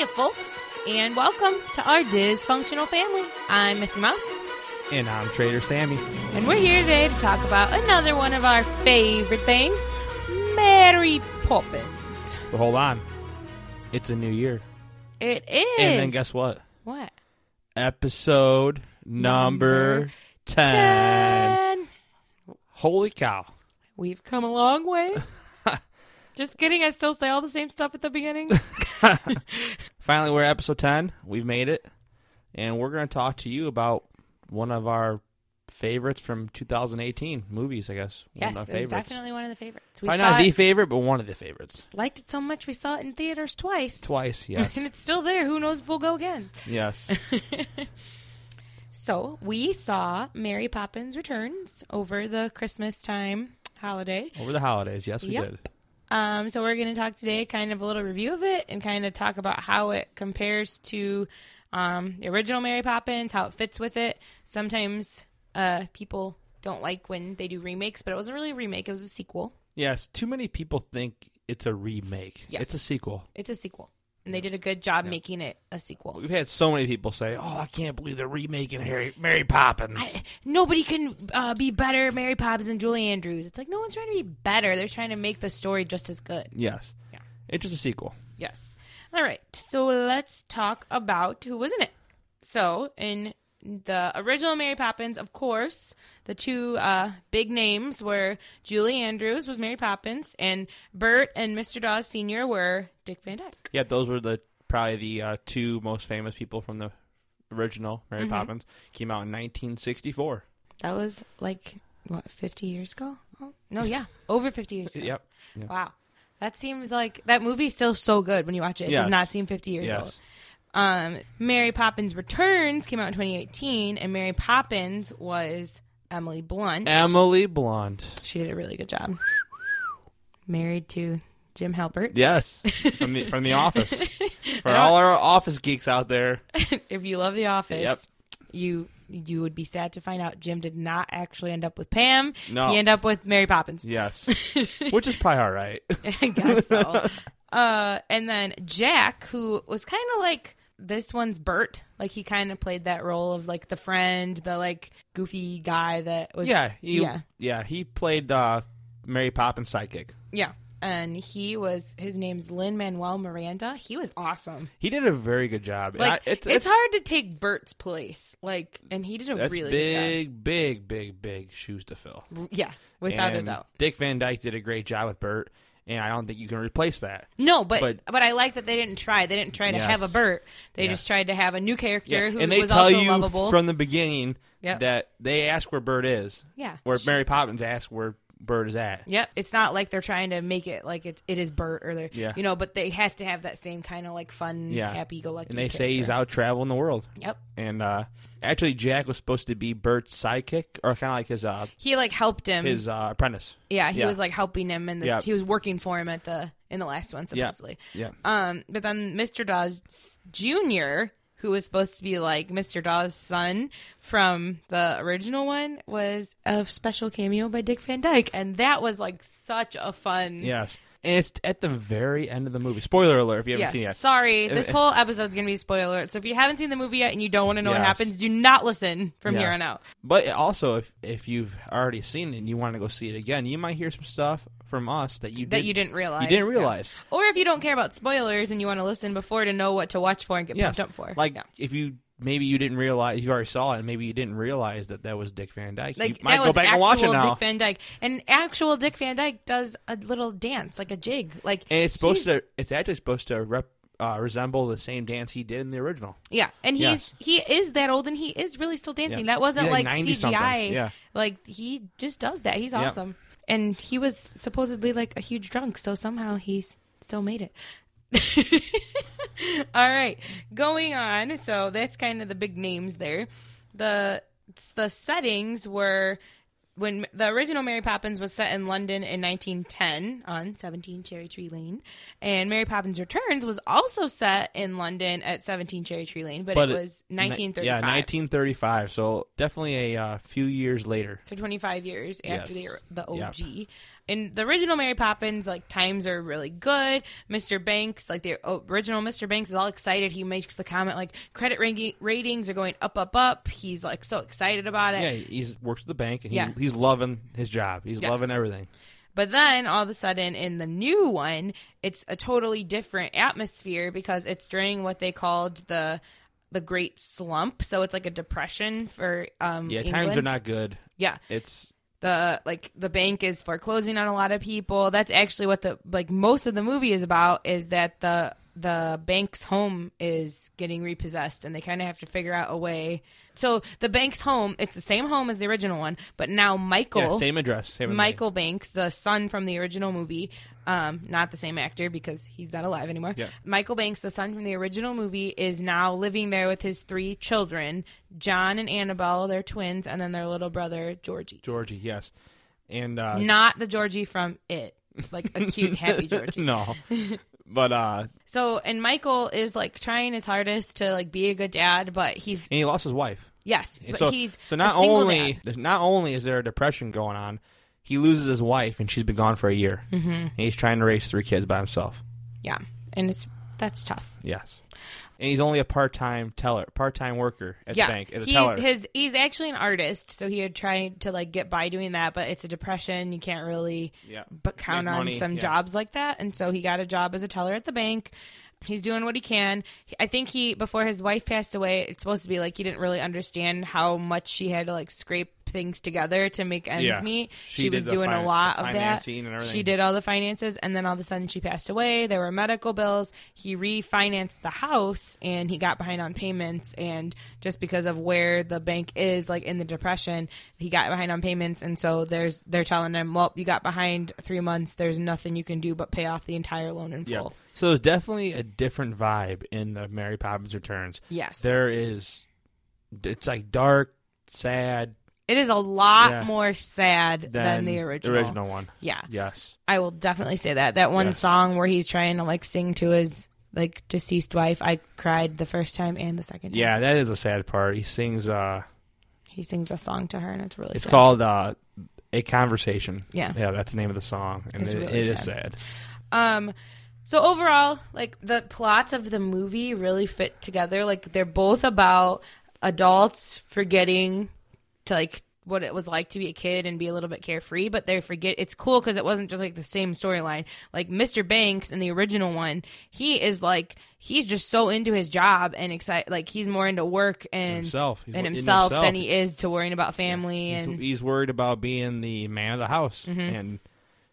Hiya, folks, and welcome to our dysfunctional family. I'm Missy Mouse, And I'm Trader Sammy. and we're here today to talk about another one of our favorite things Mary Poppins. But hold on. It's a new year. It is. And then guess what? what? Episode number, Number 10. 10. Holy cow. We've come a long way. Just kidding, I still say all the same stuff at the beginning. Finally, we're at episode 10. We've made it. And we're going to talk to you about one of our favorites from 2018 movies, I guess. yes, one of it our was definitely one of the favorites. We Probably not the it, favorite, but one of the favorites. liked it so much we saw it in theaters twice. Twice, yes. and it's still there. Who knows if we'll go again? yes. So we saw Mary Poppins Returns over the Christmas time holiday. Over the holidays, yes, we Yep. did. Um, so we're going to talk today, kind of a little review of it, and kind of talk about how it compares to um, the original Mary Poppins, how it fits with it. Sometimes uh, people don't like when they do remakes, but it wasn't really a remake; it was a sequel. Yes, too many people think it's a remake. Yes. It's a sequel. It's a sequel, and they did a good job making it a sequel. We've had so many people say, "Oh, I can't believe they're remaking Harry Mary Poppins." I, nobody can uh, be better Mary Poppins and Julie Andrews. It's like no one's trying to be better; they're trying to make the story just as good. yes, Yeah. it's just a sequel. Yes. All right. So let's talk about who was in it. So in the original Mary Poppins, of course, the two uh, big names were Julie Andrews was Mary Poppins, and Bert and Mr. Dawes Sr. were Dick Van Dyke. Yeah, those were the probably the uh, two most famous people from the original Mary Mm-hmm. Poppins. Came out in 1964. That was like what fifty years ago? Oh, no, yeah, over fifty years ago. Yep. Wow. That seems like that movie's still so good when you watch it. It Yes. does not seem 50 years Yes. old. Um, Mary Poppins Returns came out in 2018, and Mary Poppins was Emily Blunt. Emily Blunt. she did a really good job. Married to Jim Halpert. Yes, from the from the Office. For all our Office geeks out there, if you love The Office, Yep. you you would be sad to find out Jim did not actually end up with Pam. No. He ended up with Mary Poppins. yes, which is probably all right. I guess so. uh, and then Jack, who was kind of like this one's Bert, like he kind of played that role of like the friend, the like goofy guy that was Yeah, he, yeah yeah, he played uh, Mary Poppins' sidekick. yeah. And he was his name's Lin Manuel Miranda. He was awesome. He did a very good job. Like I- it's, it's hard to take Bert's place. Like, and he did a really big, big, big, big shoes to fill. Yeah, without And a doubt. Dick Van Dyke did a great job with Bert, and I don't think you can replace that. No, but, But- but I like that they didn't try. They didn't try to Yes. have a Bert. They Yes. just tried to have a new character who and they was tell also you lovable. from the beginning Yep. that they ask where Bert is, yeah, where Mary Poppins asks where Bert is at. Yep, it's not like they're trying to make it like it, it is Bert or they're Yeah. you know, but they have to have that same kind of like fun, Yeah. happy-go-lucky. And they say he's out traveling the world. Yep, And uh, actually, Jack was supposed to be Bert's sidekick, or kind of like his uh, he like helped him. his uh, apprentice. yeah, he yeah. was like helping him, and Yep. he was working for him at the in the last one supposedly. Yeah. Um, but then Mr. Dawes Jr., who was supposed to be like Mr. Dawes' son from the original one, was a special cameo by Dick Van Dyke, and that was like such a fun. Yes. And it's at the very end of the movie. Spoiler alert if you haven't Yeah, seen it yet. sorry. This whole episode's gonna be spoiler. alert. So if you haven't seen the movie yet and you don't want to know what happens, do not listen from here on out. But also, if if you've already seen it and you want to go see it again, you might hear some stuff from us that you That you didn't realize. you didn't Yeah. realize. Or if you don't care about spoilers and you want to listen before to know what to watch for and get Yes, pumped up for. like Yeah. if you maybe you didn't realize you already saw it, and maybe you didn't realize that that was Dick Van Dyke. Like you might that go was back actual and watch it now. Dick Van Dyke, and actual Dick Van Dyke does a little dance, like a jig, like and it's supposed to. It's actually supposed to rep, uh, resemble the same dance he did in the original. Yeah, and he's Yes. he is that old, and he is really still dancing. Yeah. That wasn't like like 90 something. CGI. Yeah. like he just does that. He's Yeah. awesome, and he was supposedly like a huge drunk, so somehow he's still made it. All right, going on. So that's kind of the big names there. The the settings were when the original Mary Poppins was set in London in 1910 on 17 Cherry Tree Lane, and Mary Poppins Returns was also set in London at 17 Cherry Tree Lane, but, it was 1935. Yeah, 1935. So definitely a uh, few years later. So 25 years after Yes. the the Yeah. OG. in the original Mary Poppins, like times are really good. Mr. Banks, like the original Mr. Banks, is all excited. He makes the comment like credit ratings are going up, up, up. He's like so excited about it. Yeah, he works at the bank and he, Yeah. He's loving his job. He's Yes. loving everything. But then all of a sudden in the new one, it's a totally different atmosphere because it's during what they called the the Great Slump. So it's like a depression for um Yeah, England. times are not good. Yeah. It's the like the bank is foreclosing on a lot of people. That's actually what the like most of the movie is about is that the the bank's home is getting repossessed and they kind of have to figure out a way. So the bank's home, it's the same home as the original one, but now Michael yeah, same address, same name. Michael Banks, the son from the original movie, um, not the same actor because he's not alive anymore. Yeah. Michael Banks, the son from the original movie, is now living there with his three children, John and Annabelle, they're twins, and then their little brother Georgie. Georgie, yes. And uh Not the Georgie from It, like a cute, happy Georgie. no. but uh So, and Michael is like trying his hardest to like be a good dad, but he's and he lost his wife. yes, but so, he's so not only dad. not only is there a depression going on, he loses his wife and she's been gone for a year. Mm-hmm. And he's trying to raise three kids by himself. yeah, and it's that's tough. Yes. And he's only a part-time teller, part-time worker at yeah, the bank as a he's teller. his he's actually an artist, so he had tried to like get by doing that, but it's a depression. You can't really Yeah. but count Make on money, some yeah. jobs like that, and so he got a job as a teller at the bank. He's doing what he can. I think he before his wife passed away, it's supposed to be like he didn't really understand how much she had to like scrape things together to make ends Yeah. meet. She She, was doing fin- a lot of that. and. She did all the finances, and then all of a sudden she passed away. There were medical bills. He refinanced the house, and he got behind on payments. And just because of where the bank is, like in the depression, he got behind on payments. And so there's they're telling him, well, you got behind three months. There's nothing you can do but pay off the entire loan in Yeah. full. So there's definitely a different vibe in the Mary Poppins Returns. Yes, There is, it's like dark, sad it is a lot Yeah. more sad than, than, the original. original one. Yeah, Yes. I will definitely say that. That one Yes. song where he's trying to like sing to his like deceased wife, I cried the first time and the second time. Yeah, that is a sad part. He sings. uh He sings a song to her and it's really It's sad. called uh "A Conversation." Yeah. yeah, that's the name of the song, and It's it, really it is sad. sad. Um so overall, like the plots of the movie really fit together. Like they're both about adults forgetting to like what it was like to be a kid and be a little bit carefree, but they forget it's cool because it wasn't just like the same storyline. Like Mr. Banks in the original one, he is like he's just so into his job and excited. Like he's more into work and Himself. And himself, himself. than he is to worrying about family He's, and he's worried about being the man of the house, Mm-hmm. and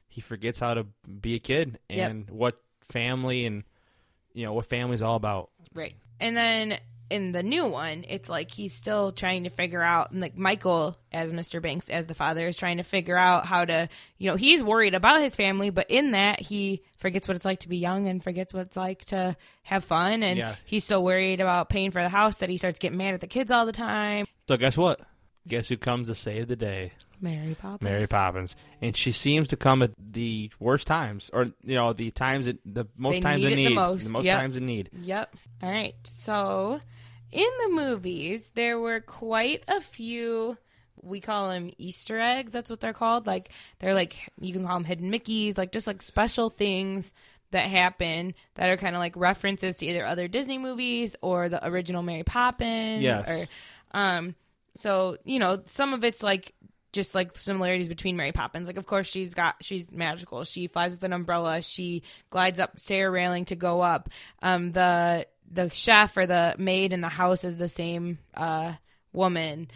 he forgets how to be a kid Yep. and what family and you know what family's all about. Right. And then in the new one, it's like he's still trying to figure out, and like Michael, as Mr. Banks, as the father, is trying to figure out how to, you know, he's worried about his family, but in that, he forgets what it's like to be young and forgets what it's like to have fun. And Yeah. he's so worried about paying for the house that he starts getting mad at the kids all the time. So guess what? Guess who comes to save the day? Mary Poppins. Mary Poppins, and she seems to come at the worst times, or you know, the times that the most They times need in it the need, most, most yep. times in need. Yep. All right. So, in the movies, there were quite a few. We call them Easter eggs. That's what they're called. Like they're like you can call them hidden Mickey's. Like just like special things that happen that are kind of like references to either other Disney movies or the original Mary Poppins. Yes. Or, um. So you know, some of it's like just like similarities between Mary Poppins. Like, of course, she's got she's magical. She flies with an umbrella. She glides up stair railing to go up. Um, the the chef or the maid in the house is the same uh woman,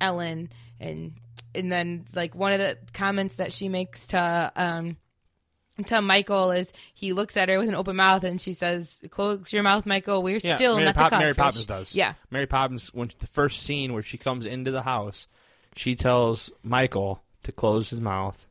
Ellen, and and then like one of the comments that she makes to um to Michael is he looks at her with an open mouth and she says, "Close your mouth, Michael. We're Yeah, still Mary, not Pop- to Mary. Poppins does. Yeah, Mary Poppins, when the first scene where she comes into the house, she tells Michael to close his mouth.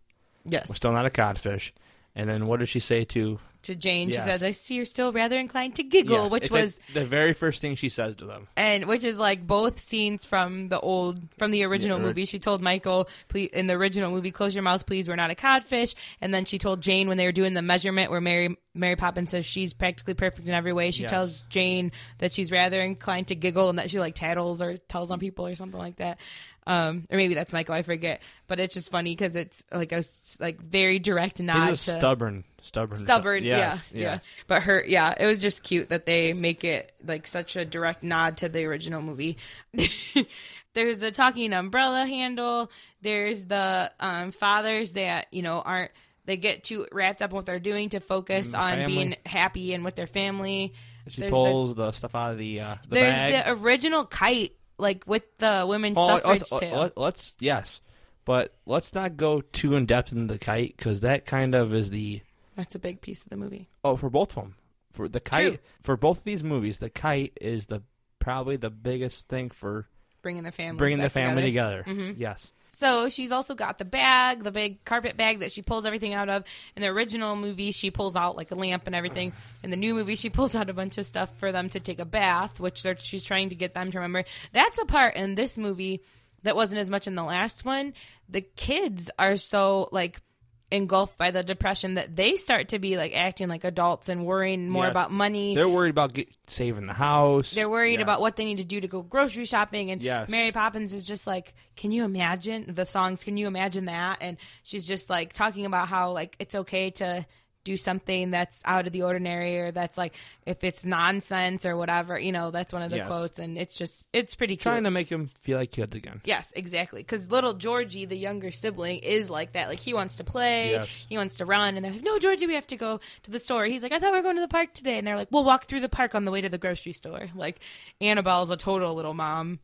yes. We're still not a codfish. And then what does she say to? To Jane. She Yes. says, "I see you're still rather inclined to giggle," Yes, which it's like was the very first thing she says to them. and which is like both scenes from the old from the original Yeah, movie. She told Michael, "Please, in the original movie, close your mouth, please. We're not a codfish." And then she told Jane when they were doing the measurement, where Mary Mary Poppins says she's practically perfect in every way. She Yes. tells Jane that she's rather inclined to giggle and that she like tattles or tells on people or something like that. Um, or maybe that's Michael. I forget. But it's just funny because it's like a s- like very direct nod a to stubborn, stubborn, stubborn. Yes, yeah, yes. yeah. But her, yeah, it was just cute that they make it like such a direct nod to the original movie. There's the talking umbrella handle. There's the um, fathers that you know aren't. They get too wrapped up in what they're doing to focus Mm, on family. being happy and with their family. She There's pulls the, stuff out of the uh, the There's bag. the original kite, like with the women's Oh, suffrage let's, tale. let- let's yes, but let's not go too in depth into the kite because that kind of is the That's a big piece of the movie. oh for both of them for the kite True. for both of these movies the kite is the probably the biggest thing for Bringing the family, bringing the family together. Mhm. Yes, So she's also got the bag, the big carpet bag that she pulls everything out of. In the original movie, she pulls out like a lamp and everything. Uh-huh. In the new movie, she pulls out a bunch of stuff for them to take a bath, which they're, she's trying to get them to remember. That's a part in this movie that wasn't as much in the last one. The kids are so like engulfed by the depression that they start to be like acting like adults and worrying more Yes. about money. they're worried about get, saving the house. They're worried Yeah. about what they need to do to go grocery shopping. And Yes. Mary Poppins is just like, can you imagine the songs? Can you imagine that? And she's just like talking about how like it's okay to do something that's out of the ordinary or that's like if it's nonsense or whatever. You know, that's one of the Yes. quotes, and it's just it's pretty cute. trying to make them feel like kids again. Yes, exactly. Because little Georgie, the younger sibling, is like that. Like he wants to play, Yes. he wants to run, and they're like, "No, Georgie, we have to go to the store." He's like, "I thought we were going to the park today," and they're like, "We'll walk through the park on the way to the grocery store." Like Annabelle's a total little mom.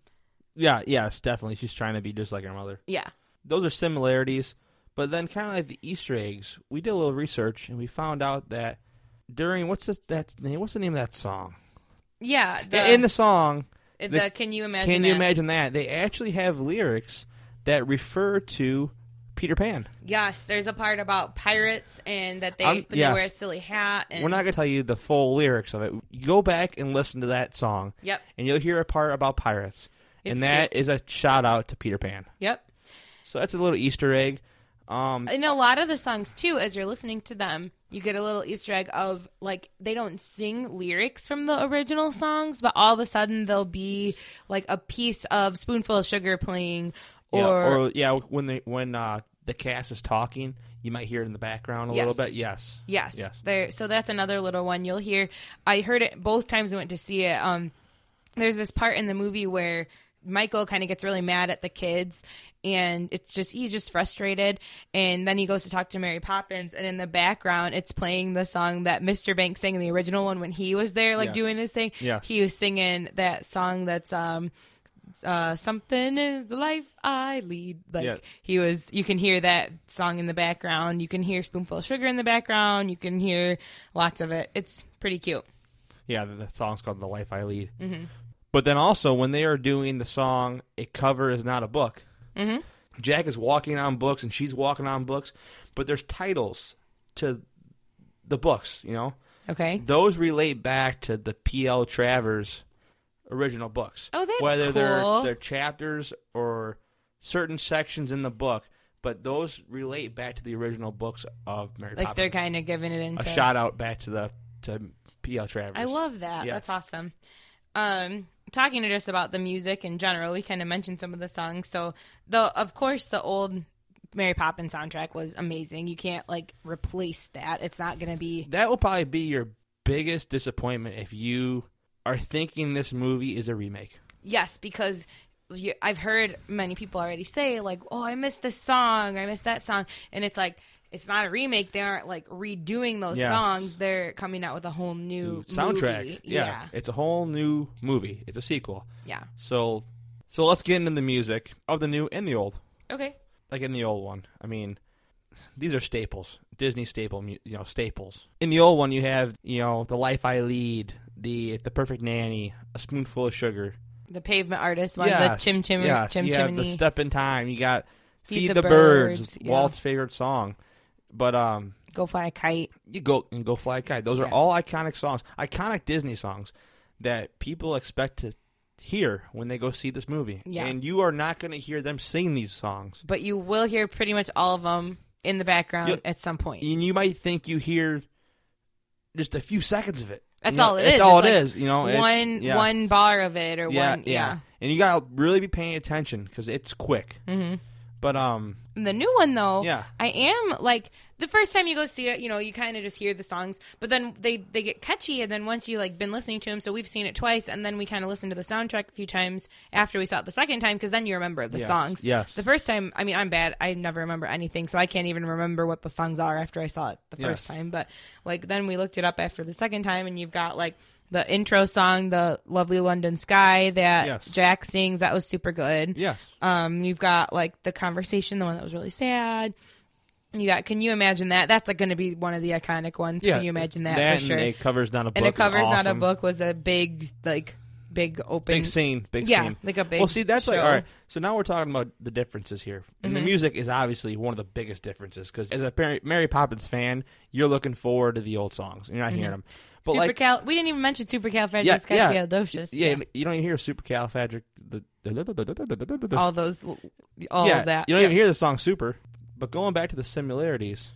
Yeah, yes, definitely. She's trying to be just like her mother. Yeah, Those are similarities, but then kind of like the Easter eggs. We did a little research and we found out that during what's the, that name? What's the name of that song? yeah. The, In the song, the, the- can you imagine? can you that? imagine that they actually have lyrics that refer to Peter Pan? Yes, there's a part about pirates and that they, Um, they yes. wear a silly hat. And We're not going to tell you the full lyrics of it. You go back and listen to that song, Yep. and you'll hear a part about pirates, It's and that cute. is a shout out to Peter Pan. Yep. So that's a little Easter egg. Um, in a lot of the songs too as you're listening to them you get a little easter egg of like they don't sing lyrics from the original songs but all of a sudden there'll be like a piece of spoonful of sugar playing or, yeah, or yeah, when they when uh, the cast is talking, you might hear it in the background a little bit. Yes. yes Yes. there so that's another little one you'll hear i heard it both times we went to see it um there's this part in the movie where Michael kind of gets really mad at the kids and it's just he's just frustrated and then he goes to talk to Mary Poppins and in the background it's playing the song that Mr. Banks sang in the original one when he was there like Yes. doing his thing. Yes. He was singing that song that's um uh something is the life I lead. Like Yeah. he was you can hear that song in the background. You can hear Spoonful of Sugar in the background. You can hear lots of it. It's pretty cute. Yeah, the, the song's called "The Life I Lead." Mm-hmm. But then also when they are doing the song "A Cover Is Not a Book," Mhm. Jack is walking on books and she's walking on books, but there's titles to the books. You know, Okay. those relate back to the P.L. Travers original books. Oh, that's whether they're they're chapters or certain sections in the book, but those relate back to the original books of Mary Like Poppins. they're kind of giving it into a shout out back to the to P.L. Travers. I love that. Yes. That's awesome. Um, talking to just about the music in general, we kind of mentioned some of the songs. So, the of course, the old Mary Poppins soundtrack was amazing. You can't like replace that. It's not going to be. that will probably be your biggest disappointment if you are thinking this movie is a remake. Yes, because you, I've heard many people already say like, "Oh, I missed this song. I missed that song," and it's like. It's not a remake. They aren't like redoing those Yes. songs. They're coming out with a whole new Soundtrack. Yeah. yeah, It's a whole new movie. It's a sequel. yeah. So so let's get into the music of the new and the old. Okay. Like in the old one. I mean, these are staples. Disney staple, you know, staples. In the old one you have, you know, The Life I Lead, The The Perfect Nanny, A Spoonful of Sugar. The pavement artist one, yes, the chim chim yes. chim you have the Step in Time. You got Feed Feed, the the, Birds, Birds, yeah. Walt's favorite song. But um Go fly a kite. you go and go fly a kite. Those are all iconic songs, iconic Disney songs that people expect to hear when they go see this movie. Yeah. And you are not going to hear them sing these songs. But you will hear pretty much all of them in the background Yep. at some point. And you might think you hear just a few seconds of it. That's You know, all it That's all It's it like is. You know, one yeah. one bar of it or yeah, one yeah. and you gotta really be paying attention because it's quick. Mm-hmm. But um, The new one though, Yeah. I am like the first time you go see it, you know, you kind of just hear the songs, but then they they get catchy, and then once you like been listening to them, so we've seen it twice, and then we kind of listened to the soundtrack a few times after we saw it the second time, because then you remember the Yes, songs. yes. The first time, I mean, I'm bad. I never remember anything, so I can't even remember what the songs are after I saw it the first Yes. time. But like then we looked it up after the second time, and you've got like. The intro song, the lovely London sky that Yes. Jack sings, that was super good. yes, Um, you've got like the conversation, the one that was really sad. You got. Can you imagine that? That's like, going to be one of the iconic ones. yeah. Can you imagine that, and for sure? It covers not a book. and it covers not a book was a big like big open. Big scene, big yeah, scene. like a big. well, see, that's like all right. So now we're talking about the differences here, and the Mhm. music is obviously one of the biggest differences because as a Mary, Mary Poppins fan, you're looking forward to the old songs, and you're not hearing them. But like, Supercal. we didn't even mention supercalifragilisticexpialidocious. yeah, you don't even hear supercalifragic. The, all those, all yeah, of that. You don't yeah. even hear the song "Super." But going back to the similarities,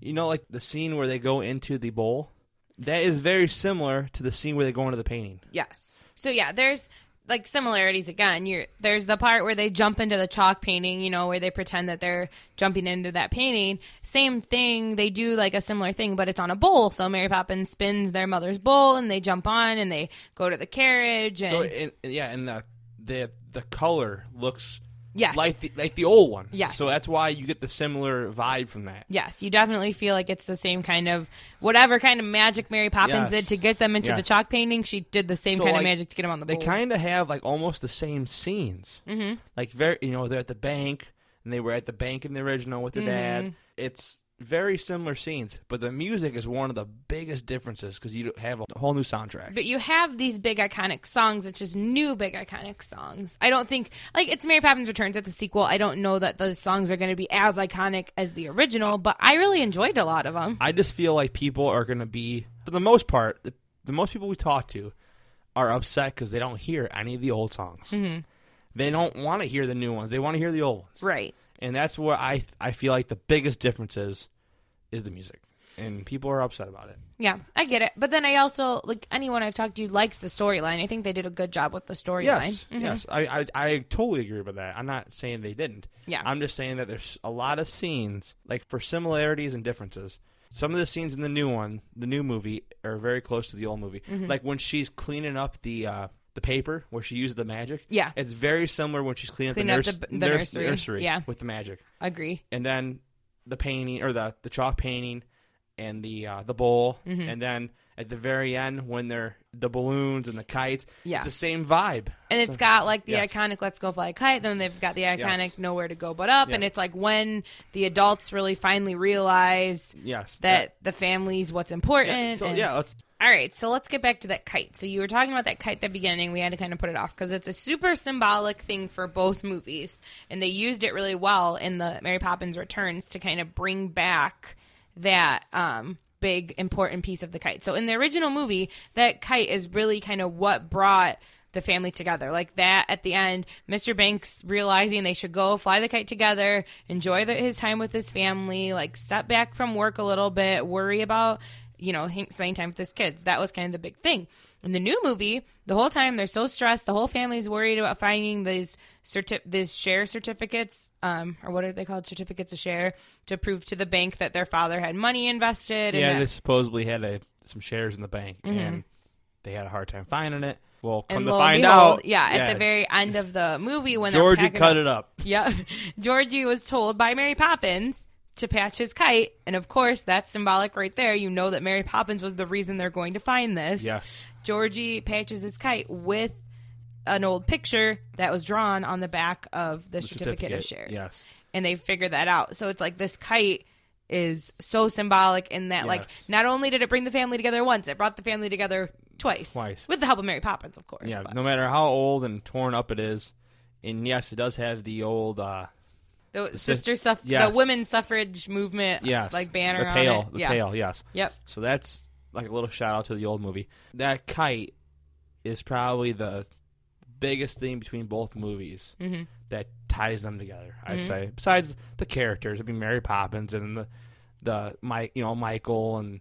you know, like the scene where they go into the bowl, that is very similar to the scene where they go into the painting. Yes. So yeah, there's like similarities again. You're there's the part where they jump into the chalk painting, you know, where they pretend that they're jumping into that painting. Same thing, they do like a similar thing, but it's on a bowl. So Mary Poppins spins their mother's bowl and they jump on and they go to the carriage and So, and, yeah, and the the the color looks yes. like the like the old one. Yes. So that's why you get the similar vibe from that. Yes, you definitely feel like it's the same kind of whatever kind of magic Mary Poppins Yes. did to get them into the chalk painting. She did the same So, kind like, of magic to get them on the They kind of have like almost the same scenes. hmm Like very, you know, they're at the bank and they were at the bank in the original with their Mm-hmm. dad. It's very similar scenes, but the music is one of the biggest differences because you have a whole new soundtrack. But you have these big iconic songs, it's just new big iconic songs. I don't think like it's Mary Poppins Returns, it's a sequel. I don't know that the songs are going to be as iconic as the original, but I really enjoyed a lot of them. I just feel like people are going to be, for the most part, the, the most people we talk to are upset because they don't hear any of the old songs. Mhm. They don't want to hear the new ones. They want to hear the old ones. Right. And that's where I I feel like the biggest difference is is the music. And people are upset about it. Yeah, I get it. But then I also like anyone I've talked to likes the storyline. I think they did a good job with the storyline. Yes, Mhm. yes, I, I I totally agree with that. I'm not saying they didn't. Yeah. I'm just saying that there's a lot of scenes like for similarities and differences. Some of the scenes in the new one, the new movie, are very close to the old movie. Mm-hmm. Like when she's cleaning up the uh, the paper where she used the magic. Yeah. it's very similar when she's cleaning, up the, the- nurse, the nurse- nursery. nursery Yeah. with the magic, Agree. and then the painting or the the chalk painting and the uh, the bowl, Mm-hmm. and then at the very end when they're the balloons and the kites. Yeah. it's the same vibe. And it's So- got like the yes. iconic "Let's Go Fly a Kite." Then they've got the iconic Yes. "Nowhere to Go But Up," and it's like when the adults really finally realize yes that the family's what's important. Yeah, so and- yeah, let's All right, so let's get back to that kite. So you were talking about that kite at the beginning. We had to kind of put it off because it's a super symbolic thing for both movies, and they used it really well in the Mary Poppins Returns to kind of bring back that um, big important piece of the kite. So in the original movie, that kite is really kind of what brought the family together. Like that at the end, Mr. Banks realizing they should go fly the kite together, enjoy the, his time with his family, like step back from work a little bit, worry about you know, hang- spending time with his kids. That was kind of the big thing. In the new movie, the whole time they're so stressed, the whole family's worried about finding these certi- these share certificates, um, or what are they called? Certificates of share to prove to the bank that their father had money invested. yeah, they supposedly had a, some shares in the bank, and they had a hard time finding it. Well, come and to find behold, out, yeah, at the very end of the movie when Georgie cut up- it up. Yeah. Georgie was told by Mary Poppins to patch his kite. And of course, that's symbolic right there. You know that Mary Poppins was the reason they're going to find this. Yes, Georgie patches his kite with an old picture that was drawn on the back of the, certificate, of shares. Yes, And they figure that out. So it's like this kite is so symbolic in that like not only did it bring the family together once, it brought the family together twice. Twice. With the help of Mary Poppins, of course. yeah. but- No matter how old and torn up it is, and yes, it does have the old. uh The sis- sister suff- yes. the women's suffrage movement, Yes, like banner the tail, the yeah. tail. Yes. Yep. So that's like a little shout out to the old movie. That kite is probably the biggest thing between both movies Mhm. that ties them together. I Mhm. say, besides the characters, I mean Mary Poppins and the the Mike, you know Michael and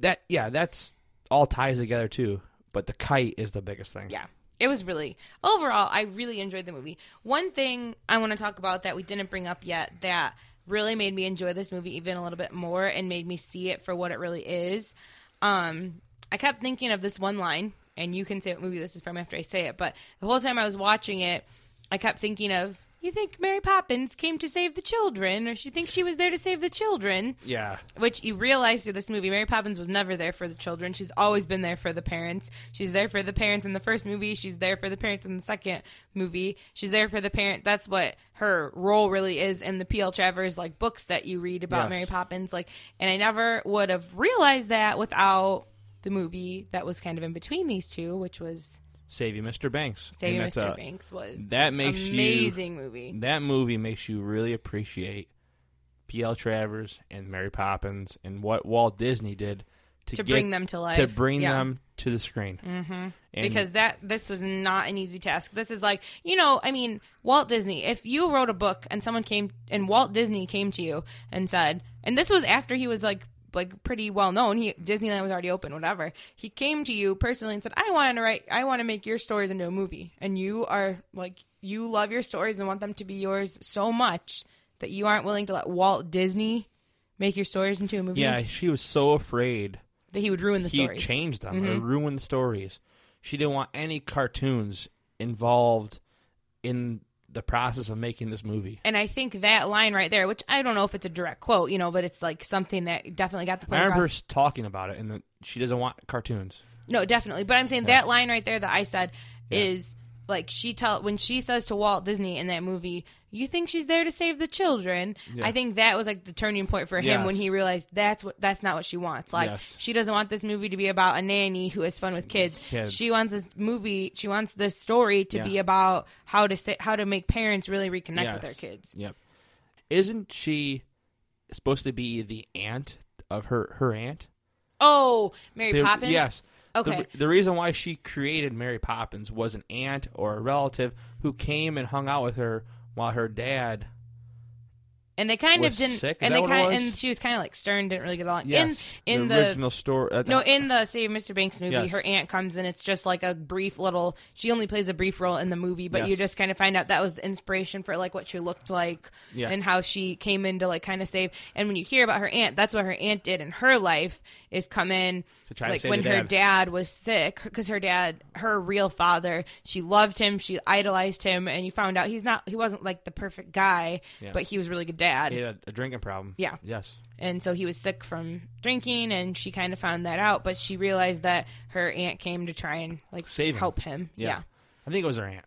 that. Yeah, that's all ties together too. But the kite is the biggest thing. Yeah. It was really overall. I really enjoyed the movie. One thing I want to talk about that we didn't bring up yet that really made me enjoy this movie even a little bit more and made me see it for what it really is. Um, I kept thinking of this one line, and you can say what movie this is from after I say it. But the whole time I was watching it, I kept thinking of. You think Mary Poppins came to save the children, or she thinks she was there to save the children? Yeah. Which you realize through this movie, Mary Poppins was never there for the children. She's always been there for the parents. She's there for the parents in the first movie. She's there for the parents in the second movie. She's there for the parent. That's what her role really is in the P.L. Travers like books that you read about Yes. Mary Poppins. Like, and I never would have realized that without the movie that was kind of in between these two, which was Saving Mr. Banks. Saving Mr. a- Banks. Was That makes you amazing movie. that movie makes you really appreciate P.L. Travers and Mary Poppins and what Walt Disney did to, To get- bring them to life. to bring Yeah. them to the screen. Mm-hmm. because that this was not an easy task. This is like you know, I mean, Walt Disney. If you wrote a book and someone came and Walt Disney came to you and said, and this was after he was like like pretty well known. He Disneyland was already open, whatever. He came to you personally and said, "I want to write. I want to make your stories into a movie." And you are like, you love your stories and want them to be yours so much that you aren't willing to let Walt Disney make your stories into a movie. yeah, she was so afraid that he would ruin the he stories. Mm-hmm. changed them or ruin the stories. She didn't want any cartoons involved in the process of making this movie. And I think that line right there, which I don't know if it's a direct quote, you know, but it's like something that definitely got the I point remember across. talking about it, and that she doesn't want cartoons. No, definitely. But I'm saying that line right there that I said is like she tell when she says to Walt Disney in that movie, "You think she's there to save the children?" Yeah. I think that was like the turning point for him when he realized that's what that's not what she wants. Like Yes. she doesn't want this movie to be about a nanny who has fun with kids. Kids. She wants this movie. She wants this story to Yeah. be about how to say, how to make parents really reconnect with their kids. Yep. Isn't she supposed to be the aunt of her her aunt? Oh, Mary Poppins. Yes. Okay. The, the reason why she created Mary Poppins was an aunt or a relative who came and hung out with her while her dad. And they kind of didn't sick? Is and they kind and she was kind of like stern didn't really get along Yes. in in the, the, original story. Uh, no in the save mr banks movie Yes. her aunt comes and it's just like a brief little she only plays a brief role in the movie but you just kind of find out that was the inspiration for like what she looked like Yeah. and how she came in to like kind of save and when you hear about her aunt that's what her aunt did in her life is come in To try like when her dad. dad was sick because her dad her real father she loved him she idolized him and you found out he's not he wasn't like the perfect guy Yeah. but he was really good dad he had a, drinking problem. Yeah. Yes. and so he was sick from drinking and she kind of found that out but she realized that her aunt came to try and like Save him. help him yeah, I think it was her aunt.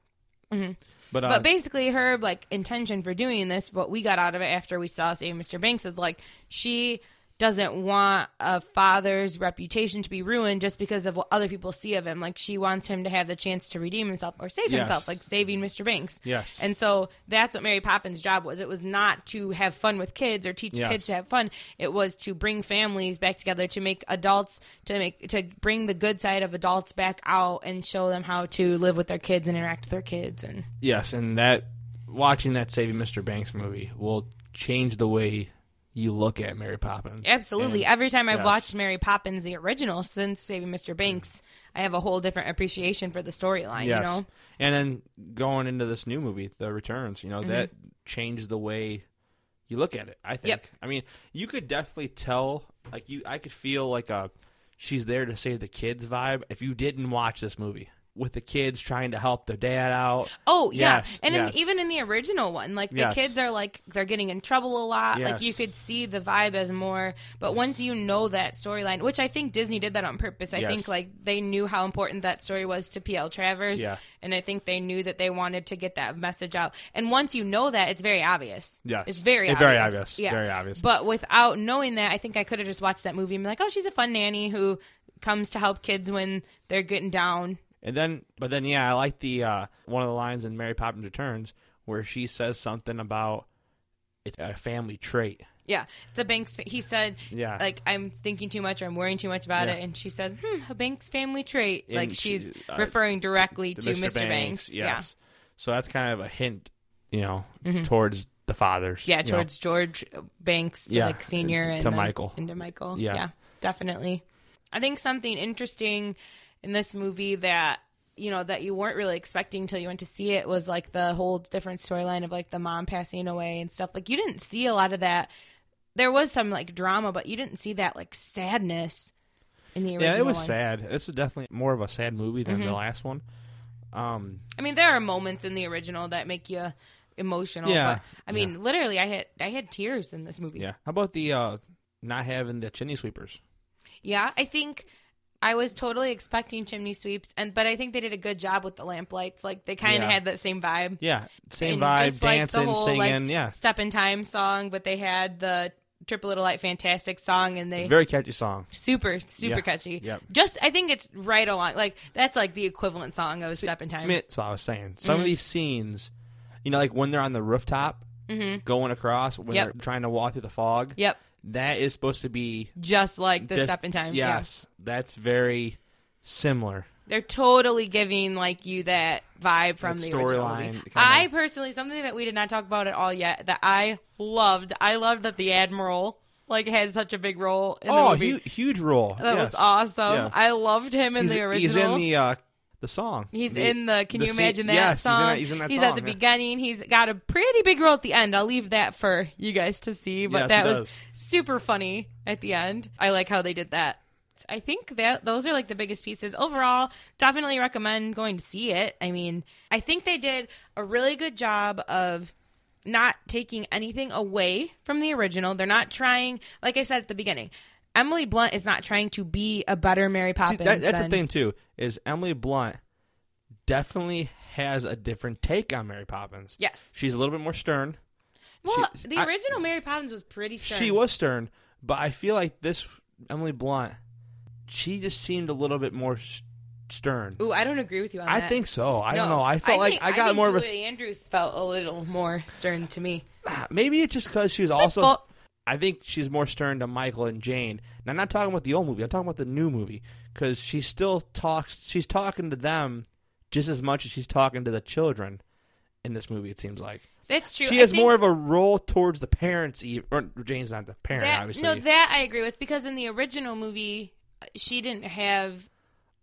Mm-hmm. But, uh, but basically her like intention for doing this what we got out of it after we saw save mr banks is like she doesn't want a father's reputation to be ruined just because of what other people see of him like she wants him to have the chance to redeem himself or save Yes. himself like saving mr banks Yes. and so that's what mary poppins job was it was not to have fun with kids or teach Yes. kids to have fun it was to bring families back together to make adults to make to bring the good side of adults back out and show them how to live with their kids and interact with their kids and yes, and that watching that Saving Mr. Banks movie will change the way you look at Mary Poppins. Absolutely. And- Every time I've yes. watched Mary Poppins, the original, since Saving Mr. Banks, I have a whole different appreciation for the storyline. Yes. You know, And then going into this new movie, The Returns, you know, that changed the way you look at it, I think. Mm-hmm. Yep. I mean, you could definitely tell like you I could feel like a she's there to save the kids vibe if you didn't watch this movie. With the kids trying to help their dad out. Oh yeah, Yes, and yes. in, even in the original one, like the Yes. kids are like they're getting in trouble a lot. Like you could see the vibe as more. But once you know that storyline, which I think Disney did that on purpose. I think like they knew how important that story was to PL Travers. Yeah. and I think they knew that they wanted to get that message out. And once you know that, it's very obvious. Yes. it's very It's obvious. very obvious. Yeah, Very obvious. But without knowing that, I think I could have just watched that movie and be like, oh, she's a fun nanny who comes to help kids when they're getting down. And then, but then, yeah, I like the uh, one of the lines in Mary Poppins Returns where she says something about it's a family trait. Yeah, it's a Banks. He said, Yeah. like I'm thinking too much or I'm worrying too much about Yeah. it," and she says, "Hmm, a Banks family trait." And like she- she's uh, referring directly to, Mr. Mr. Banks. Yes. So that's kind of a hint, you know, towards the fathers. Yeah, yeah, you know. towards George Banks, Yeah, like senior, and to then Michael. into Michael. Yeah. yeah, definitely. I think something interesting in this movie that you know that you weren't really expecting until you went to see it was like the whole different storyline of like the mom passing away and stuff. Like you didn't see a lot of that. There was some like drama, but you didn't see that like sadness in the original. Yeah, it was one. sad. This was definitely more of a sad movie than Mm-hmm. the last one. Um, I mean, there are moments in the original that make you emotional. Yeah, but I mean, literally, I had I had tears in this movie. yeah. How about the uh, not having the chimney sweepers? Yeah, I think I was totally expecting chimney sweeps, and but I think they did a good job with the lamp lights. Like they kind of Yeah. had that same vibe. Yeah, same And vibe, just, like, dancing, the whole, singing. like, yeah, Step in Time song, but they had the Trip a Little Light Fantastic song, and they very catchy song. super super Yeah. catchy. Yep. Just I think it's right along. Like that's like the equivalent song of Step in Time. That's what I was saying. Some Mm-hmm. of these scenes, you know, like when they're on the rooftop going across, when Yep. they're trying to walk through the fog. yep, That is supposed to be just like the just- Step in Time. Yeah. Yes, that's very similar. They're totally giving like you that vibe from That the original storyline. I personally something that we did not talk about at all yet that I loved. I loved that the admiral like had such a big role in the oh, movie. hu- huge role. that yes. was awesome. Yeah. I loved him in he's, the original. he's in the uh, the song. He's The- in the. Can the you scene- imagine that yes, he's in song? that- he's in that at song, the yeah. beginning. He's got a pretty big role at the end. I'll leave that for you guys to see. But Yes, that was super funny at the end. I like how they did that. I think that those are like the biggest pieces. Overall, definitely recommend going to see it. I mean, I think they did a really good job of not taking anything away from the original. They're not trying, like I said at the beginning, Emily Blunt is not trying to be a better Mary See, Poppins. that, that's than- the thing too. Is Emily Blunt definitely has a different take on Mary Poppins. Yes. she's a little bit more stern. Well, She- the I- original Mary Poppins was pretty stern. She was stern, but I feel like this Emily Blunt, she just seemed a little bit more stern. Ooh, I don't agree with you on I that. I think so. I No, don't know. I felt like think- I got think more of a. Julie Andrews felt a little more stern to me. Maybe it's just because she was also. I think she's more stern to Michael and Jane. Now, I'm not talking about the old movie. I'm talking about the new movie because she still talks. She's talking to them just as much as she's talking to the children in this movie. It seems like that's true. she I has more of a role towards the parents. Or Jane's not the parent, that, obviously. No, that I agree with because in the original movie, uh, she didn't have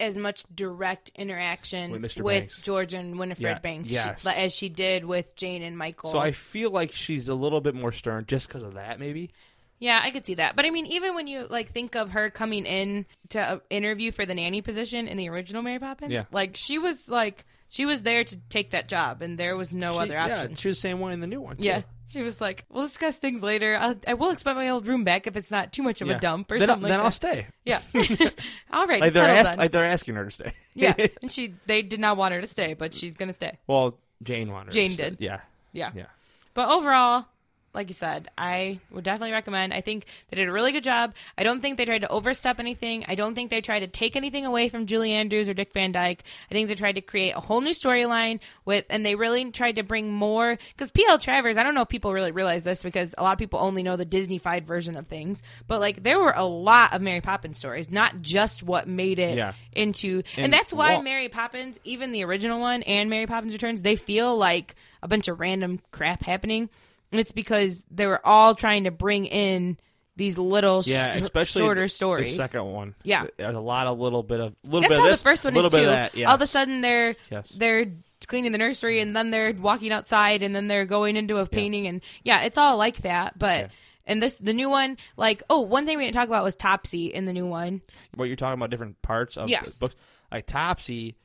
as much direct interaction With with George and Winifred Yeah, Banks yes. she- as she did with Jane and Michael. so I feel like she's a little bit more stern just because of that. Maybe. Yeah, I could see that. But I mean, even when you like think of her coming in to uh, interview for the nanny position in the original Mary Poppins, Yeah. like she was like she was there to take that job, and there was no She- other yeah, option. she was the same way in the new one. too. Yeah. She was like, "We'll discuss things later. I'll, I will expect my old room back if it's not too much of Yeah. a dump or then, something then like I'll that." stay. Yeah. All right. Like they're, ask, then. like they're asking her to stay. yeah. And she, they did not want her to stay, but she's gonna stay. well, Jane wanted. her to Jane stay. did. Yeah. Yeah. Yeah. But overall, like you said, I would definitely recommend. I think they did a really good job. I don't think they tried to overstep anything. I don't think they tried to take anything away from Julie Andrews or Dick Van Dyke. I think they tried to create a whole new storyline with, and they really tried to bring more. Because P.L. Travers, I don't know if people really realize this because a lot of people only know the Disney-fied version of things, but like there were a lot of Mary Poppins stories, not just what made it Yeah. into. And, And that's why Walt- Mary Poppins, even the original one and Mary Poppins Returns, they feel like a bunch of random crap happening. And it's because they were all trying to bring in these little Yeah, especially shorter the stories. second one. Yeah. there's a lot of little bit of little That's bit how of this, the first one is bit too. of that. Yes. All of a sudden they're Yes. they're cleaning the nursery and then they're walking outside and then they're going into a painting and yeah, it's all like that. But Yeah. and this the new one, like oh, one thing we didn't talk about was Topsy in the new one. what you're talking about different parts of Yes. the books. Like Topsy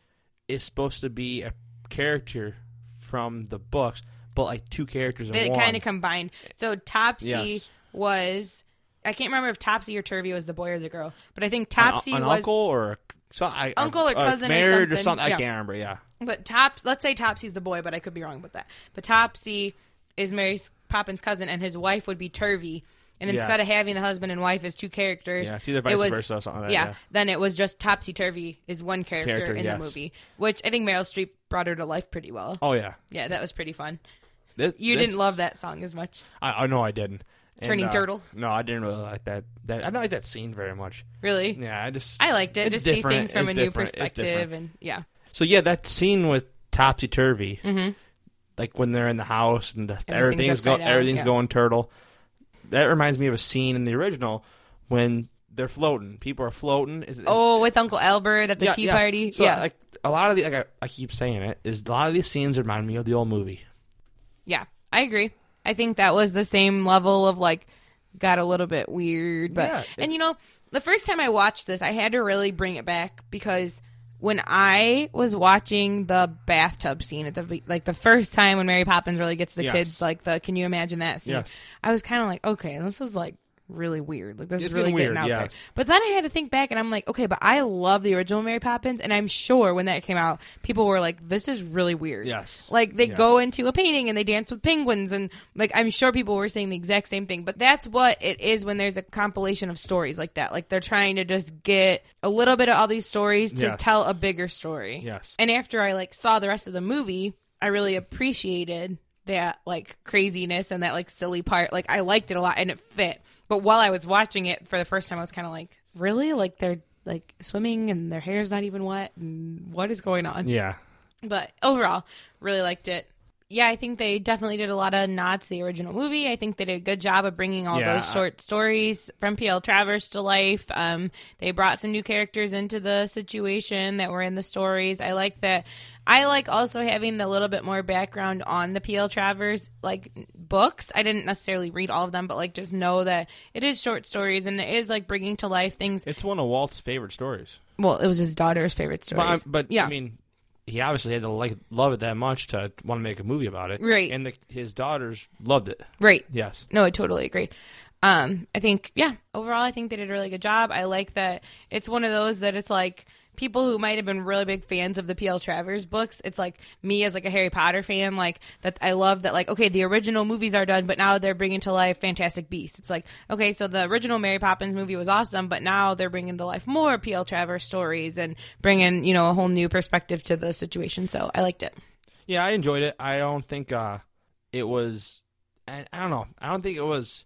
is supposed to be a character from the books, but like two characters in They one. kind of combined. So Topsy Yes. was I can't remember if Topsy or Turvy was the boy or the girl, but I think An- Topsy an, was uncle or so I, Uncle or uh, cousin or married something. I Yeah. can't remember. Yeah, But Tops, let's say Topsy's the boy, but I could be wrong about that. But Topsy is Mary Poppins' cousin, and his wife would be Turvy. And Yeah. instead of having the husband and wife as two characters, Yeah, it's either vice it was, versa or something like that, yeah, yeah. then it was just Topsy Turvy is one character, Character, in yes. the movie, which I think Meryl Streep brought her to life pretty well. Oh yeah, Yeah, that was pretty fun. This- You this- didn't love that song as much, I, I know I didn't. And, Turning uh, Turtle? No, I didn't really like that. That I didn't like that scene very much. really. Yeah, I just I liked it. Just see things from a new perspective, and yeah, So yeah, that scene with topsy turvy, Mhm. like when they're in the house and the, Everything's everything's go, down, everything's yeah. going turtle. That reminds me of a scene in the original when they're floating. People are floating. Is it, Oh, with Uncle Albert at the Yeah, tea yes. party. So, yeah, like a lot of the like I, I keep saying it is a lot of these scenes remind me of the old movie. Yeah, I agree. I think that was the same level of like got a little bit weird, but Yeah, and you know, the first time I watched this, I had to really bring it back because when I was watching the bathtub scene at the like the first time when Mary Poppins really gets the Yes. kids like the can you imagine that scene? Yes. I was kind of like, okay, this is like really weird. Like this It's is really getting getting out yes. there. But then I had to think back and I'm like, okay, but I love the original Mary Poppins and I'm sure when that came out, people were like, this is really weird. Yes. Like they Yes. go into a painting and they dance with penguins and like I'm sure people were saying the exact same thing. But that's what it is when there's a compilation of stories like that. Like they're trying to just get a little bit of all these stories to Yes. tell a bigger story. Yes. And after I like saw the rest of the movie, I really appreciated that like craziness and that like silly part. Like I liked it a lot and it fit. But while I was watching it for the first time, I was kind of like, really? Like they're like swimming and their hair's not even wet and what is going on? Yeah. But overall, really liked it. Yeah, I think they definitely did a lot of nods to the original movie. I think they did a good job of bringing all Yeah, those short stories from P.L. Travers to life. Um, they brought some new characters into the situation that were in the stories. I like that. I like also having the little bit more background on the P.L. Travers like books. I didn't necessarily read all of them, but like just know that it is short stories and it is like bringing to life things. It's one of Walt's favorite stories. Well, it was his daughter's favorite But, stories. I- but yeah, I mean, he obviously had to like love it that much to want to make a movie about it. Right. And the, his daughters loved it. right. Yes. No, I totally agree. Um, I think, yeah, overall, I think they did a really good job. I like that it's one of those that it's like people who might have been really big fans of the P.L. Travers books. It's like me as like a Harry Potter fan, like that. I love that, like, okay, the original movies are done, but now they're bringing to life Fantastic Beasts. It's like, okay, so the original Mary Poppins movie was awesome, but now they're bringing to life more P.L. Travers stories and bringing, you know, a whole new perspective to the situation. So I liked it. Yeah, I enjoyed it. I don't think uh, it was. I, I don't know. I don't think it was.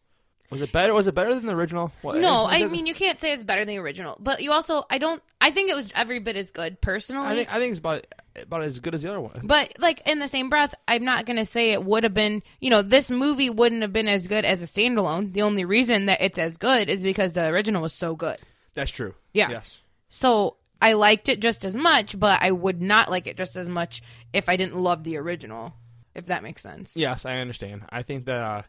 Was it better? Was it better than the original? What, No, I mean you can't say it's better than the original, but you also I don't I think it was every bit as good personally. I think I think it's about about as good as the other one. but like in the same breath, I'm not gonna say it would have been. You know, this movie wouldn't have been as good as a standalone. The only reason that it's as good is because the original was so good. That's true. Yeah. Yes. So I liked it just as much, but I would not like it just as much if I didn't love the original. If that makes sense. Yes, I understand. I think that uh,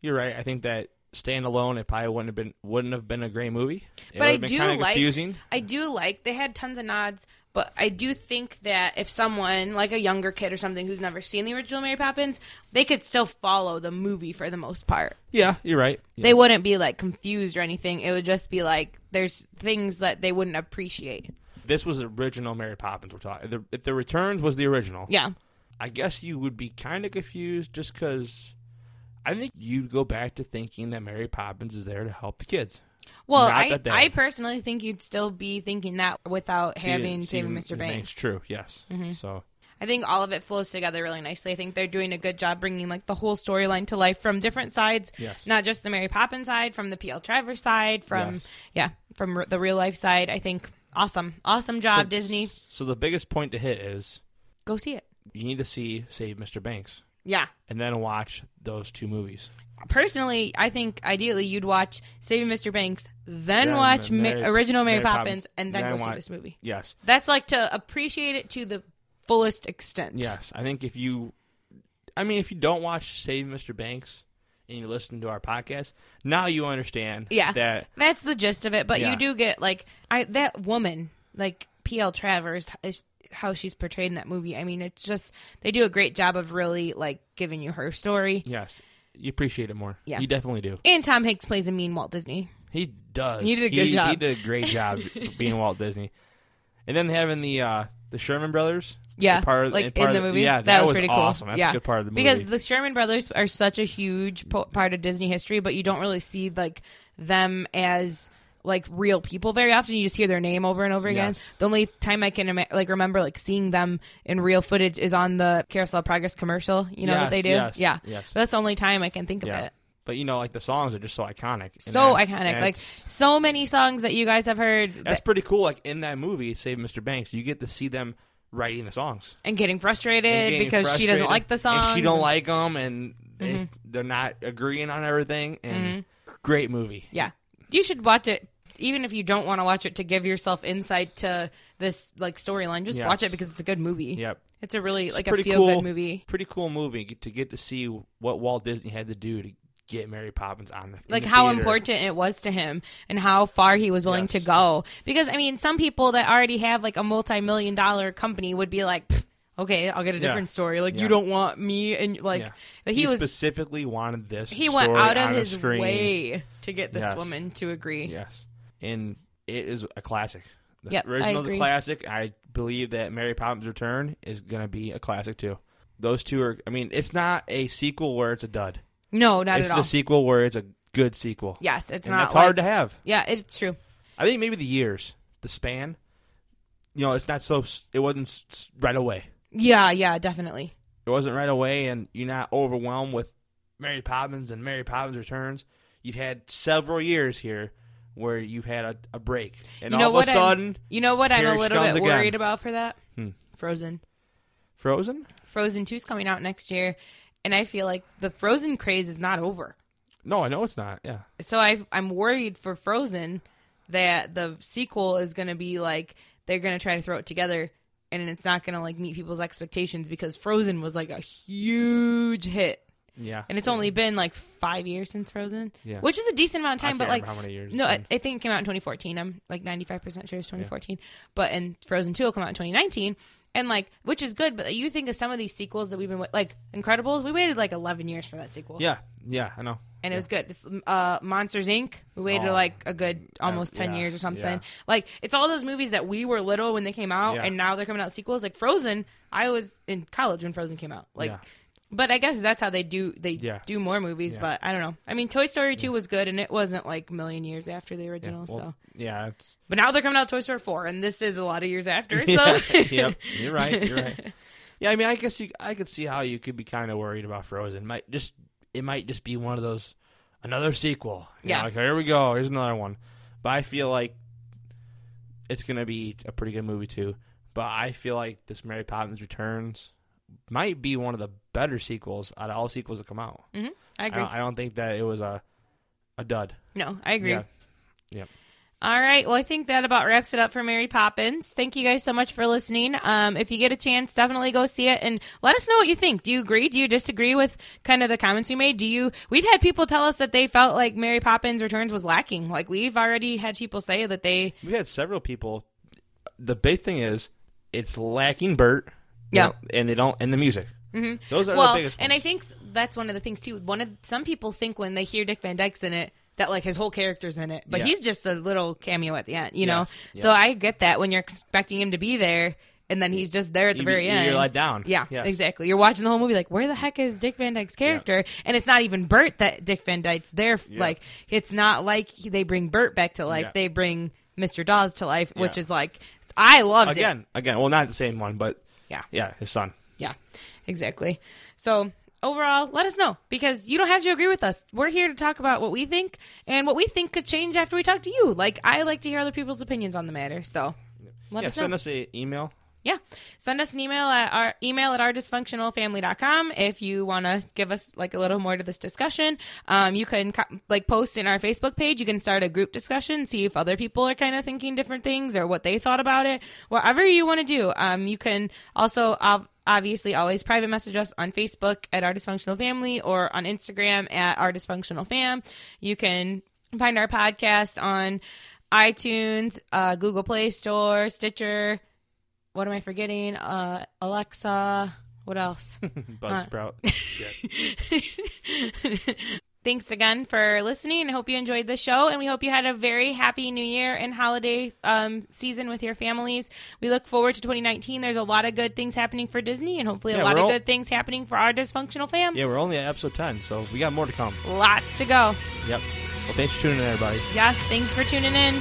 you're right. I think that standalone, it probably wouldn't have been wouldn't have been a great movie. It but I do like confusing. I do like they had tons of nods, but I do think that if someone like a younger kid or something who's never seen the original Mary Poppins, they could still follow the movie for the most part. Yeah, you're right. Yeah. They wouldn't be like confused or anything. It would just be like there's things that they wouldn't appreciate. this was the original Mary Poppins. We're talking. The, if the Returns was the original, Yeah. I guess you would be kind of confused just because I think you'd go back to thinking that Mary Poppins is there to help the kids. Well, I. I personally think you'd still be thinking that without having Saving- Saving Mr. Banks. True. Yes. Mm-hmm. So I think all of it flows together really nicely. I think they're doing a good job bringing like the whole storyline to life from different sides, Yes. not just the Mary Poppins side, from the P.L. Travers side, from Yes. yeah, from r- the real life side. I think awesome, awesome job, so- Disney. So the biggest point to hit is Go see it. you need to see Save Mr. Banks Yeah. and then watch those two movies. Personally, I think ideally you'd watch Saving Mr. Banks, then, Then watch Ma- Mary- original Mary, Mary Poppins, Poppins, and then, then go see this movie. Yes. That's like to appreciate it to the fullest extent. Yes. I think if you, I mean, if you don't watch Saving Mr. Banks and you listen to our podcast, now you understand. Yeah. That That's the gist of it, but Yeah. you do get like I that woman, like PL Travers is how she's portrayed in that movie. I mean, it's just they do a great job of really like giving you her story. yes, you appreciate it more. Yeah. You definitely do. And Tom Hanks plays a mean Walt Disney. He does. He did a good he, job. He did a great job being Walt Disney. And then having the uh, the Sherman Brothers. Yeah, part of- like part in of the movie. Yeah, that, that, was, pretty cool. awesome. That's yeah, a good part of the movie. because the Sherman Brothers are such a huge po- part of Disney history, but you don't really see like them as like real people very often. You just hear their name over and over again. Yes. The only time I can ima- like remember like seeing them in real footage is on the Carousel Progress commercial. You know Yes, that they do. yes, yeah, yes. But that's the only time I can think of it. But you know, like the songs are just so iconic. So iconic, like so many songs that you guys have heard that's that- pretty cool. Like in that movie, Save Mr. Banks, you get to see them writing the songs and getting frustrated And getting because she doesn't like the songs. and she don't like them, and Mm-hmm. they're not agreeing on everything. And great movie. Yeah, you should watch it even if you don't want to watch it to give yourself insight to this like storyline, just Yes. watch it because it's a good movie. Yep. It's a really like a feel cool good movie. Pretty cool movie to get to see what Walt Disney had to do to get Mary Poppins on the in like the how theater. important it was to him and how far he was willing to Yes. go because i mean some people that already have like a multi-million dollar company would be like "Pfft, okay i'll get a Yeah. different story like Yeah. you don't want me and like Yeah. he, He, was specifically wanted this. he went story out of on a his screen. way to get this Yes. woman to agree Yes, and it is a classic. The Yep, I original's a agree. classic. I believe that Mary Poppins Return is going to be a classic too. Those two are. I mean, it's not a sequel where it's a dud. no not it's at all It's a sequel where it's a good sequel. yes it's and not that's hard like- to have. yeah it's true I think maybe the years, the span. You know, it's not so. It wasn't s- s- right away. Yeah yeah definitely It wasn't right away, and you're not overwhelmed with Mary Poppins and Mary Poppins Returns. You've had several years here where you've had a, a break, and you know all what of a I'm- sudden, you know what i'm a little bit again. worried about for that Hmm. frozen Frozen. frozen 2 is coming out next year and i feel like the frozen craze is not over No, I know it's not. Yeah, so I I'm worried for Frozen that the sequel is going to be like they're going to try to throw it together and it's not going to like meet people's expectations because Frozen was like a huge hit yeah. and it's only been like 5 years since Frozen Yeah. which is a decent amount of time but like how many years. no I. I think it came out in 2014 I'm like 95% sure it's 2014 but and Frozen 2 will come out in 2019 and like which is good but you think of some of these sequels that we've been like Incredibles we waited like 11 years for that sequel yeah, yeah, I know. And it was good. It's, uh, Monsters Inc. We waited Oh. like a good almost ten yeah, years or something. yeah. Like it's all those movies that we were little when they came out, and now they're coming out sequels. Like Frozen, I was in college when Frozen came out. Like, but I guess that's how they do they do more movies. But I don't know. I mean, Toy Story two was good, and it wasn't like a million years after the original. well, so, yeah, it's but now they're coming out Toy Story four, and this is a lot of years after. So, yeah, yep, you're right. You're right. Yeah, I mean, I guess you, I could see how you could be kind of worried about Frozen. Might just it might just be one of those another sequel. You know, Yeah. like here we go. Here's another one. But I feel like it's gonna be a pretty good movie too. But I feel like this Mary Poppins Returns might be one of the better sequels out of all sequels that come out. Mhm, I I agree. don't, I don't think that it was a a dud. no, I agree. Yeah. Yep. All right. Well, I think that about wraps it up for Mary Poppins. Thank you guys so much for listening. Um, if you get a chance, definitely go see it and let us know what you think. Do you agree? Do you disagree with kind of the comments we made? Do you? We've had people tell us that they felt like Mary Poppins Returns was lacking. Like we've already had people say that they. We had several people. The big thing is, it's lacking Bert. you Yeah. know, and they don't, and the music. Mm-hmm. Those are Well, the biggest. and I think that's one of the things too. One of some people think when they hear Dick Van Dyke's in it that like his whole character's in it, but Yeah. he's just a little cameo at the end, you know. Yes. So I get that when you're expecting him to be there, and then he's just there at the You- very you're end. let down. Yeah, Yes. exactly. You're watching the whole movie like, where the heck is Dick Van Dyke's character? And it's not even Bert that Dick Van Dyke's there. Yeah. Like, it's not like they bring Bert back to life. Yeah. They bring Mr. Dawes to life, which is like, I loved it. again, again. Well, not the same one, but Yeah. yeah, his son. Yeah, exactly. So overall, let us know because you don't have to agree with us. We're here to talk about what we think and what we think could change after we talk to you. Like I like to hear other people's opinions on the matter. So let yeah, us know. send us an email. Yeah. Send us an email at our email at our dysfunctionalfamily.com if you want to give us like a little more to this discussion. Um, you can co- like post in our Facebook page. You can start a group discussion, see if other people are kind of thinking different things or what they thought about it. Whatever you want to do. Um, you can also ob- obviously always private message us on Facebook at our dysfunctional family or on Instagram at our dysfunctional fam. You can find our podcast on iTunes, uh, Google Play Store, Stitcher what am I forgetting? Uh, Alexa. What else? Buzzsprout. Shit. Thanks again for listening. I hope you enjoyed the show, and we hope you had a very happy New Year and holiday um, season with your families. We look forward to 2019. There's a lot of good things happening for Disney, and hopefully a lot of all- good things happening for our dysfunctional fam. Yeah, we're only at episode ten, so we got more to come. Lots to go. Yep. Well, thanks for tuning in, everybody. Yes, thanks for tuning in.